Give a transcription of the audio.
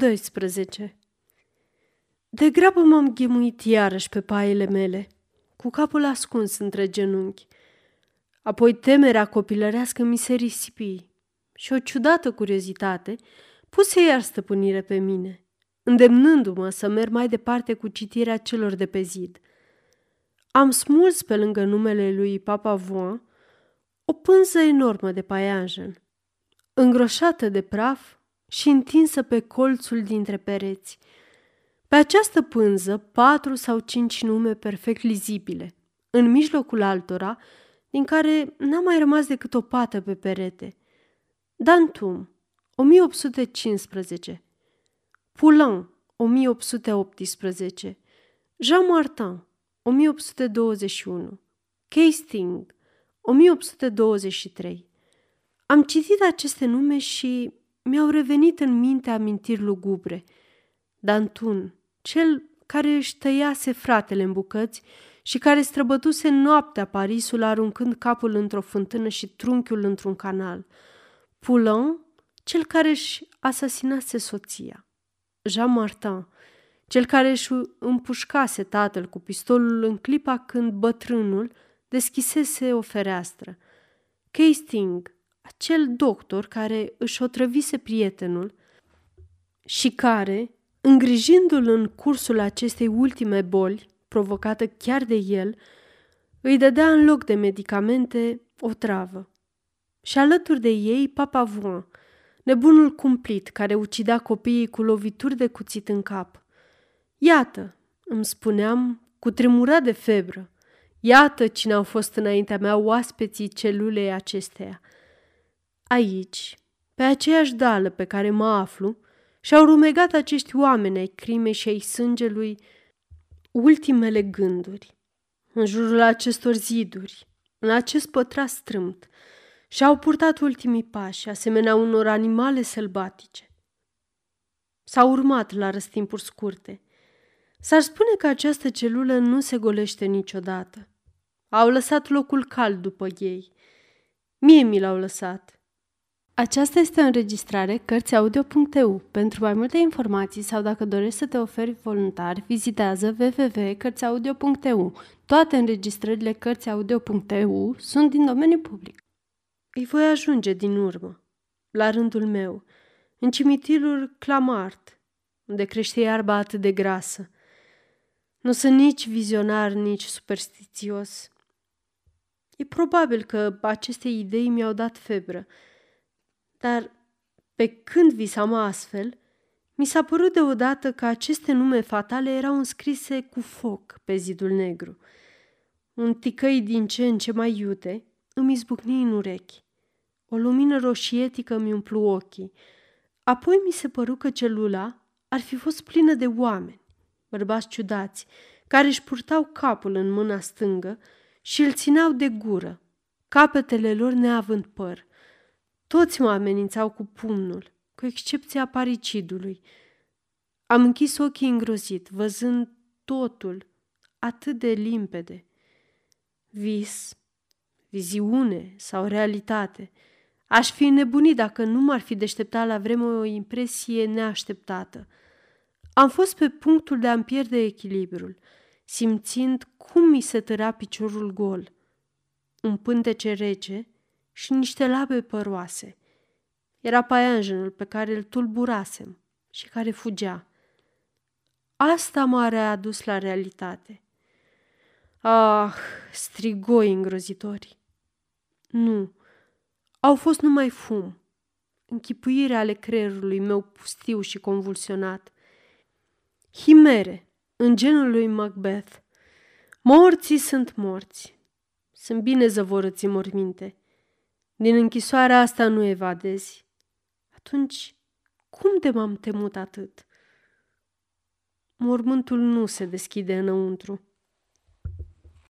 12. De grabă m-am ghemuit iarăși pe paiele mele, cu capul ascuns între genunchi. Apoi temerea copilărească mi se risipi și o ciudată curiozitate puse iar stăpânire pe mine, îndemnându-mă să merg mai departe cu citirea celor de pe zid. Am smuls pe lângă numele lui Papa Voin o pânză enormă de paianjen, îngroșată de praf și întinsă pe colțul dintre pereți. Pe această pânză, patru sau cinci nume perfect lizibile, în mijlocul altora, din care n-a mai rămas decât o pată pe perete. Dantum, 1815 Poulain, 1818 Jean Martin, 1821 Casting, 1823 Am citit aceste nume și mi-au revenit în minte amintiri lugubre. Dantun, cel care își tăiase fratele în bucăți și care străbătuse noaptea Parisul aruncând capul într-o fântână și trunchiul într-un canal. Poulain, cel care își asasinase soția. Jean Martin, cel care își împușcase tatăl cu pistolul în clipa când bătrânul deschisese o fereastră. Casting, acel doctor care își otrăvise prietenul și care, îngrijindu-l în cursul acestei ultime boli, provocată chiar de el, îi dădea în loc de medicamente o travă. Și alături de ei Papa Vuan, nebunul cumplit care ucidea copiii cu lovituri de cuțit în cap. Iată, îmi spuneam, cu tremurat de febră, iată cine au fost înaintea mea oaspeții celulei acesteia – Aici, pe aceeași dală pe care mă aflu, și-au rumegat acești oameni ai crimei și ai sângelui ultimele gânduri. În jurul acestor ziduri, în acest pătrat strâmt, și-au purtat ultimii pași, asemenea unor animale sălbatice. S-au urmat la răstimpuri scurte. S-ar spune că această celulă nu se golește niciodată. Au lăsat locul cald după ei. Mie mi l-au lăsat – aceasta este o înregistrare Cărțiaudio.eu. Pentru mai multe informații sau dacă dorești să te oferi voluntar, vizitează www.cărțiaudio.eu. Toate înregistrările Cărțiaudio.eu sunt din domeniu public. Îi voi ajunge din urmă, la rândul meu, în cimitirul Clamart, unde crește iarba atât de grasă. Nu sunt nici vizionar, nici superstițios. E probabil că aceste idei mi-au dat febră, dar pe când visam astfel, mi s-a părut deodată că aceste nume fatale erau înscrise cu foc pe zidul negru. Un ticăi din ce în ce mai iute îmi izbucni în urechi. O lumină roșietică mi umplu ochii. Apoi mi se păru că celula ar fi fost plină de oameni, bărbați ciudați, care își purtau capul în mâna stângă și îl țineau de gură, capetele lor neavând păr. Toți mă amenințau cu pumnul, cu excepția paricidului. Am închis ochii îngrozit, văzând totul atât de limpede. Vis, viziune sau realitate. Aș fi nebunit dacă nu m-ar fi deșteptat la vreme o impresie neașteptată. Am fost pe punctul de a-mi pierde echilibrul, simțind cum mi se tărea piciorul gol. Un pântece rece și niște labe păroase. Era paianjenul pe care îl tulburasem și care fugea. Asta m-a readus la realitate. Ah, strigoi îngrozitori! Nu, au fost numai fum, închipuire ale creierului meu pustiu și convulsionat. Himere, în genul lui Macbeth. Morții sunt morți. Sunt bine zăvorâți în morminte. Din închisoarea asta nu evadezi. Atunci, cum de m-am temut atât? Mormântul nu se deschide înăuntru.